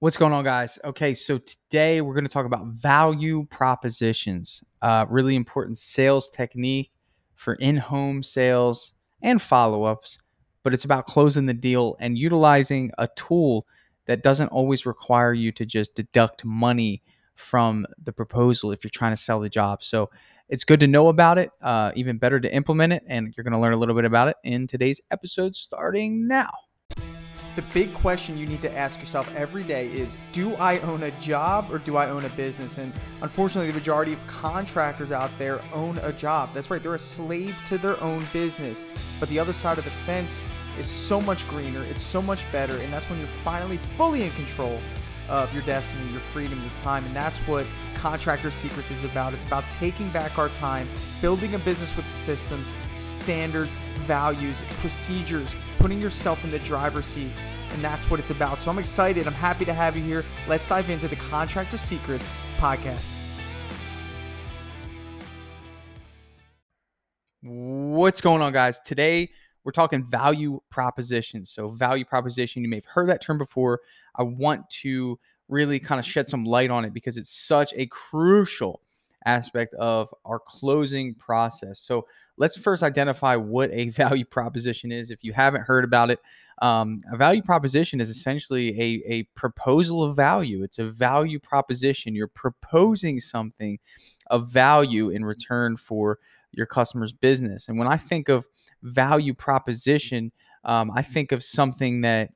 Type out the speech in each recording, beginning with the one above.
What's going on, guys? Okay, so today we're going to talk about value propositions, uh, really important sales technique for in home sales and follow ups, but it's about closing the deal and utilizing a tool that doesn't always require you to just deduct money from the proposal if you're trying to sell the job. So it's good to know about it, uh, even better to implement it, and you're going to learn a little bit about it in today's episode starting now the big question you need to ask yourself every day is do I own a job or do I own a business? And unfortunately, the majority of contractors out there own a job. That's right, they're a slave to their own business. But the other side of the fence is so much greener, it's so much better, and that's when you're finally fully in control of your destiny, your freedom, your time. And that's what Contractor Secrets is about. It's about taking back our time, building a business with systems, standards, values, procedures, putting yourself in the driver's seat. And that's what it's about. So I'm excited. I'm happy to have you here. Let's dive into the Contractor Secrets podcast. What's going on, guys? Today, we're talking value propositions. So, value proposition, you may have heard that term before. I want to really kind of shed some light on it because it's such a crucial aspect of our closing process. So let's first identify what a value proposition is. If you haven't heard about it, um, a value proposition is essentially a, a proposal of value. It's a value proposition. You're proposing something of value in return for your customer's business. And when I think of value proposition, um, I think of something that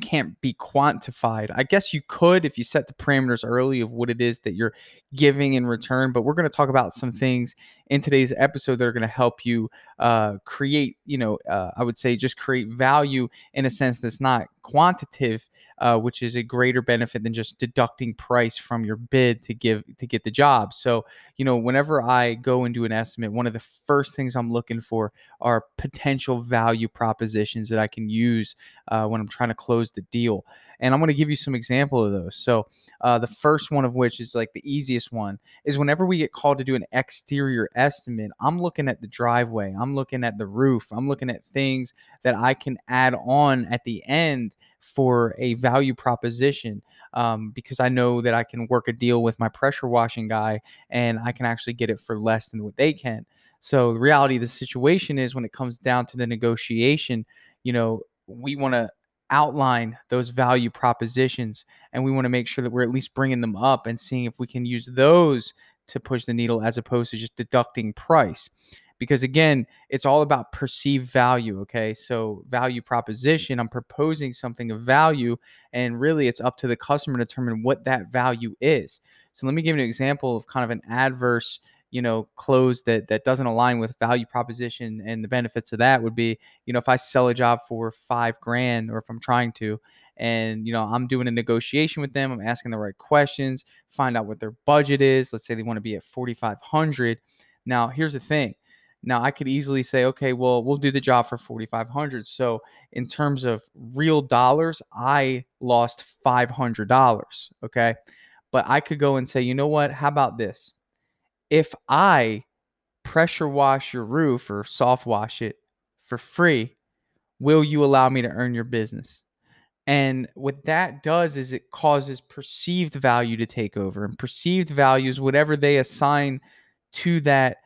can't be quantified. I guess you could if you set the parameters early of what it is that you're giving in return, but we're going to talk about some things in today's episode that are going to help you uh, create, you know, uh, I would say just create value in a sense that's not quantitative uh, which is a greater benefit than just deducting price from your bid to give to get the job. So, you know, whenever I go and do an estimate, one of the first things I'm looking for are potential value propositions that I can use uh, when I'm trying to close the deal. And I'm going to give you some example of those. So, uh, the first one of which is like the easiest one is whenever we get called to do an exterior estimate, I'm looking at the driveway, I'm looking at the roof, I'm looking at things that I can add on at the end for a value proposition um, because I know that I can work a deal with my pressure washing guy and I can actually get it for less than what they can. So the reality of the situation is when it comes down to the negotiation, you know, we want to outline those value propositions and we want to make sure that we're at least bringing them up and seeing if we can use those to push the needle as opposed to just deducting price because again it's all about perceived value okay? So value mm-hmm. proposition i'm proposing something of value and really it's up to the customer to determine what that value is. So let me give you an example of kind of an adverse you know close that that doesn't align with value proposition and the benefits of that would be you know if i sell a job for five grand or if i'm trying to and you know i'm doing a negotiation with them i'm asking the right questions find out what their budget is let's say they want to be at 4500 now here's the thing now I could easily say, okay, well, we'll do the job for 4,500. So in terms of real dollars, I lost $500. Okay. But I could go and say, you know what? How about this? If I pressure wash your roof or soft wash it for free, will you allow me to earn your business? And what that does is it causes perceived value to take over, and perceived value is whatever they assign to that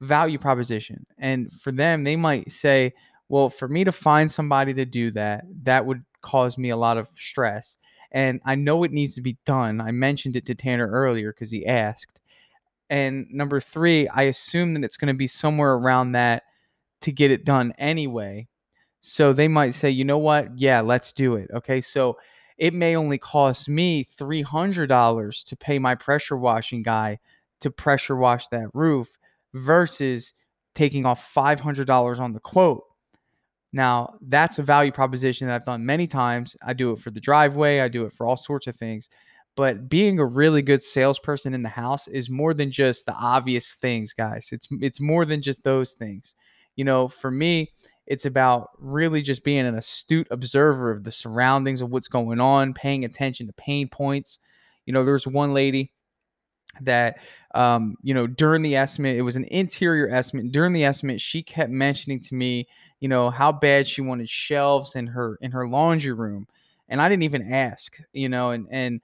value proposition. And for them, they might say, well, for me to find somebody to do that, that would cause me a lot of stress. And I know it needs to be done. I mentioned it to Tanner earlier because he asked. And number three, I assume that it's going to be somewhere around that to get it done anyway. So they might say, you know what? Yeah, let's do it. Okay. So it may only cost me $300 to pay my pressure washing guy to pressure wash that roof versus taking off $500 on the quote. Now, that's a value proposition that I've done many times. I do it for the driveway, I do it for all sorts of things. But being a really good salesperson in the house is more than just the obvious things, guys. It's it's more than just those things. You know, for me, it's about really just being an astute observer of the surroundings of what's going on, paying attention to pain points. You know, there's one lady that um, you know during the estimate it was an interior estimate during the estimate she kept mentioning to me you know how bad she wanted shelves in her in her laundry room and I didn't even ask, you know, and and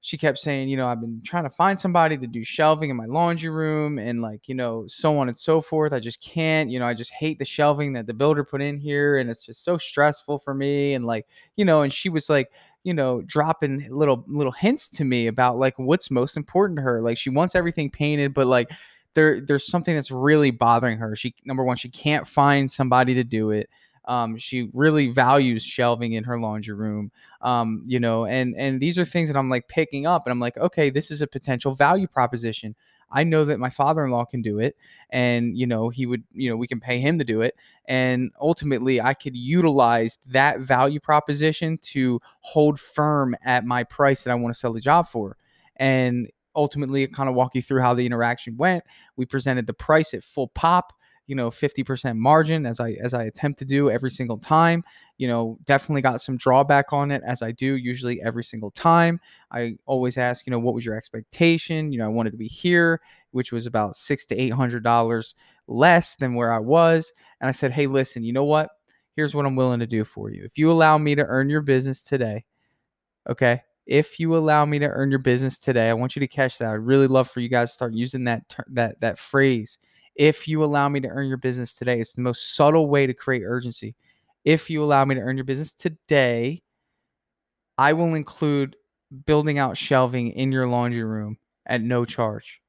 she kept saying, you know, I've been trying to find somebody to do shelving in my laundry room and like, you know, so on and so forth. I just can't, you know, I just hate the shelving that the builder put in here and it's just so stressful for me and like, you know, and she was like, you know, dropping little little hints to me about like what's most important to her. Like she wants everything painted, but like there there's something that's really bothering her. She number one, she can't find somebody to do it. Um, she really values shelving in her laundry room. Um, you know, and and these are things that I'm like picking up, and I'm like, okay, this is a potential value proposition. I know that my father-in-law can do it, and you know he would, you know, we can pay him to do it, and ultimately I could utilize that value proposition to hold firm at my price that I want to sell the job for. And ultimately, kind of walk you through how the interaction went. We presented the price at full pop you know 50% margin as i as i attempt to do every single time you know definitely got some drawback on it as i do usually every single time. I always ask you know what was your expectation? You know i wanted to be here which was about six to eight hundred dollars less than where i was and i said hey listen you know what? Here's what i'm willing to do for you. If you allow me to earn your business today okay? If you allow me to earn your business today i want you to catch that. I'd really love for you guys to start using that ter- that that phrase if you allow me to earn your business today. It's the most subtle way to create urgency. If you allow me to earn your business today, I will include building out shelving in your laundry room at no charge.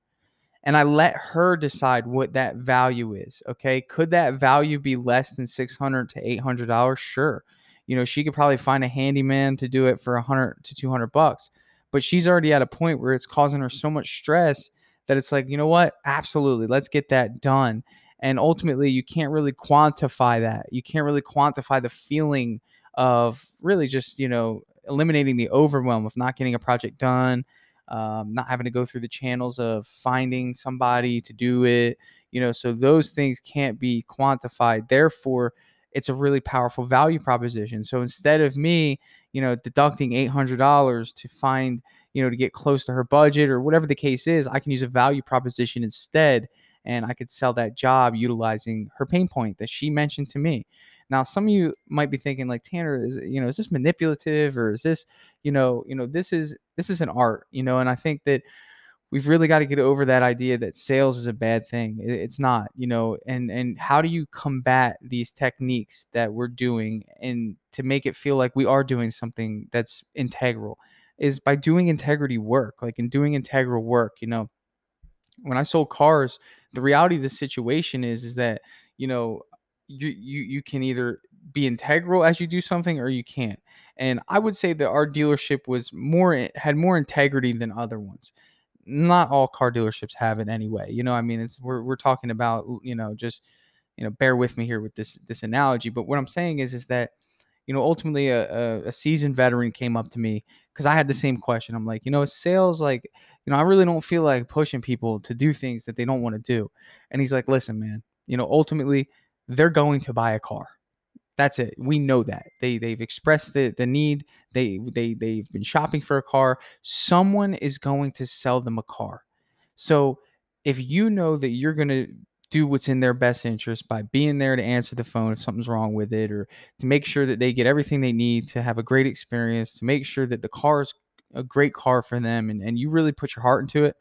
And I let her decide what that value is. Okay. Could that value be less than 600 to $800? Sure. You know, she could probably find a handyman to do it for 100 to 200 bucks, but she's already at a point where it's causing her so much stress that it's like, you know what? Absolutely. Let's get that done. And ultimately, you can't really quantify that. You can't really quantify the feeling of really just, you know, eliminating the overwhelm of not getting a project done, um, not having to go through the channels of finding somebody to do it, you know, so those things can't be quantified. Therefore, it's a really powerful value proposition. So instead of me, you know, deducting $800 to find you know, to get close to her budget or whatever the case is, I can use a value proposition instead and I could sell that job utilizing her pain point that she mentioned to me. Now, some of you might be thinking like Tanner is, you know, is this manipulative or is this, you know, you know, this is this is an art, you know, and I think that we've really got to get over that idea that sales is a bad thing. It's not, you know, and and how do you combat these techniques that we're doing and to make it feel like we are doing something that's integral? Is by doing integrity work, like in doing integral work, you know, when I sold cars, the reality of the situation is is that, you know, you you you can either be integral as you do something or you can't. And I would say that our dealership was more eh, had more integrity than other ones. Not all car dealerships have it anyway. You know, I mean, it's we're we're talking about, you know, just you know, bear with me here with this this analogy, but what I'm saying is is that you know, ultimately a, a, a seasoned veteran came up to me because I had the same question. I'm like, you know, sales, like, you know, I really don't feel like pushing people to do things that they don't want to do. And he's like, listen, man, you know, ultimately they're going to buy a car. That's it. We know that. They they've expressed the, the need. They they they've been shopping for a car. Someone is going to sell them a car. So if you know that you're going to do what's in their best interest by being there to answer the phone if something's wrong with it or to make sure that they get everything they need to have a great experience to make sure that the car is a great car for them and, and you really put your heart into it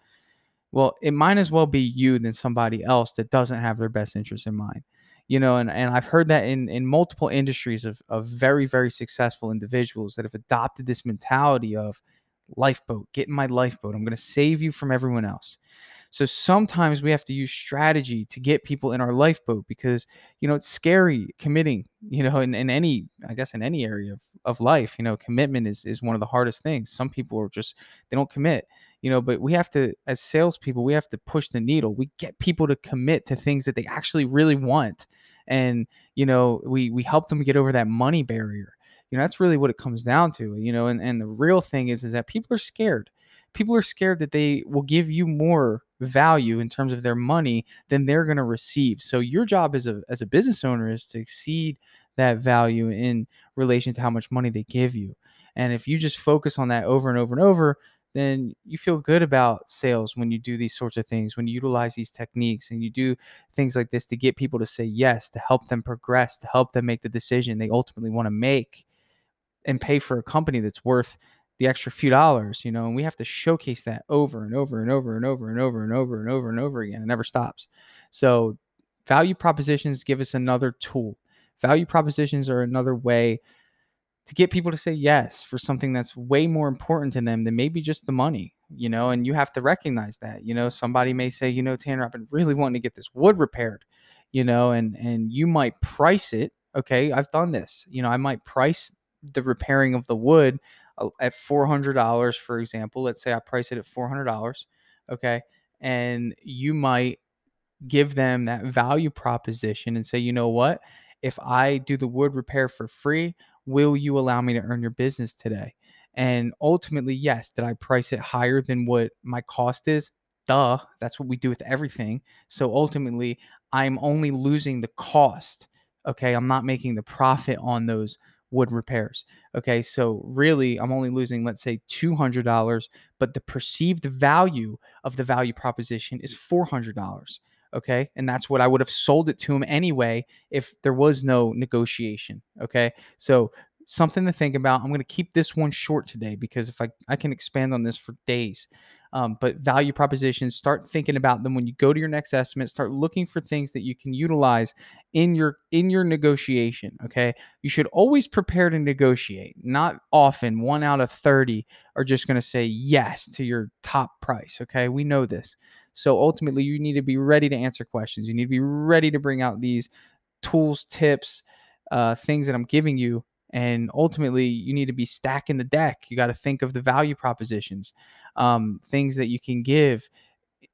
well it might as well be you than somebody else that doesn't have their best interest in mind you know and, and i've heard that in, in multiple industries of, of very very successful individuals that have adopted this mentality of lifeboat get in my lifeboat i'm going to save you from everyone else so sometimes we have to use strategy to get people in our lifeboat because, you know, it's scary committing, you know, in, in any, I guess, in any area of, of life, you know, commitment is, is one of the hardest things. Some people are just, they don't commit, you know, but we have to, as salespeople, we have to push the needle. We get people to commit to things that they actually really want. And, you know, we, we help them get over that money barrier you know that's really what it comes down to you know and, and the real thing is is that people are scared people are scared that they will give you more value in terms of their money than they're going to receive. So your job as a as a business owner is to exceed that value in relation to how much money they give you. And if you just focus on that over and over and over, then you feel good about sales when you do these sorts of things, when you utilize these techniques and you do things like this to get people to say yes, to help them progress, to help them make the decision they ultimately want to make and pay for a company that's worth the extra few dollars, you know, and we have to showcase that over and over and over and over and over and over and over and over again. It never stops. So, value propositions give us another tool. Value propositions are another way to get people to say yes for something that's way more important to them than maybe just the money, you know, and you have to recognize that. You know, somebody may say, you know, Tanner, I've been really wanting to get this wood repaired, you know, and and you might price it. Okay, I've done this. You know, I might price the repairing of the wood at $400 for example let's say i price it at $400 okay and you might give them that value proposition and say you know what? If i do the wood repair for free will you allow me to earn your business today? And ultimately yes did i price it higher than what my cost is? Duh that's what we do with everything. So ultimately i'm only losing the cost okay? I'm not making the profit on those wood repairs. Okay, so really I'm only losing, let's say, $200, but the perceived value of the value proposition is $400. Okay, and that's what I would have sold it to him anyway if there was no negotiation. Okay, so something to think about. I'm going to keep this one short today because if I, I can expand on this for days. Um, but value propositions, start thinking about them when you go to your next estimate. Start looking for things that you can utilize in your in your negotiation. Okay, you should always prepare to negotiate. Not often, one out of thirty are just going to say yes to your top price. Okay, we know this. So ultimately, you need to be ready to answer questions. You need to be ready to bring out these tools, tips, uh, things that I'm giving you and ultimately you need to be stacking the deck. You got to think of the value propositions um, things that you can give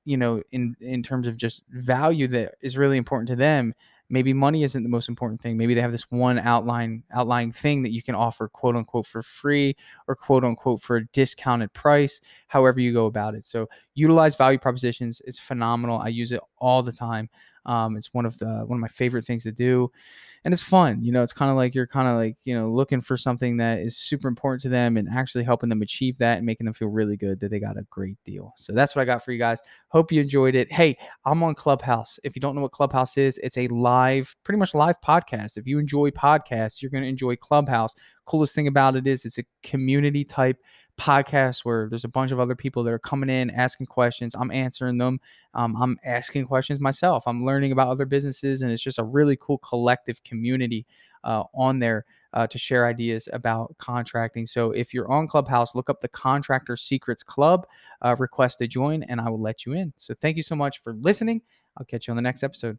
you know in in terms of just value that is really important to them. Maybe money isn't the most important thing. Maybe they have this one outline outlying thing that you can offer quote unquote for free or quote unquote for a discounted price however you go about it. So utilize value propositions. It's phenomenal. I use it all the time um, it's one of the one of my favorite things to do and it's fun. You know, it's kind of like you're kind of like, you know, looking for something that is super important to them and actually helping them achieve that and making them feel really good that they got a great deal. So that's what I got for you guys. Hope you enjoyed it. Hey, I'm on Clubhouse. If you don't know what Clubhouse is, it's a live, pretty much live podcast. If you enjoy podcasts, you're going to enjoy Clubhouse. Coolest thing about it is it's a community type podcast where there's a bunch of other people that are coming in asking questions. I'm answering them. Um, I'm asking questions myself. I'm learning about other businesses, and it's just a really cool collective community uh, on there uh, to share ideas about contracting. So if you're on Clubhouse, look up the Contractor Secrets Club, uh, request to join, and I will let you in. So thank you so much for listening. I'll catch you on the next episode.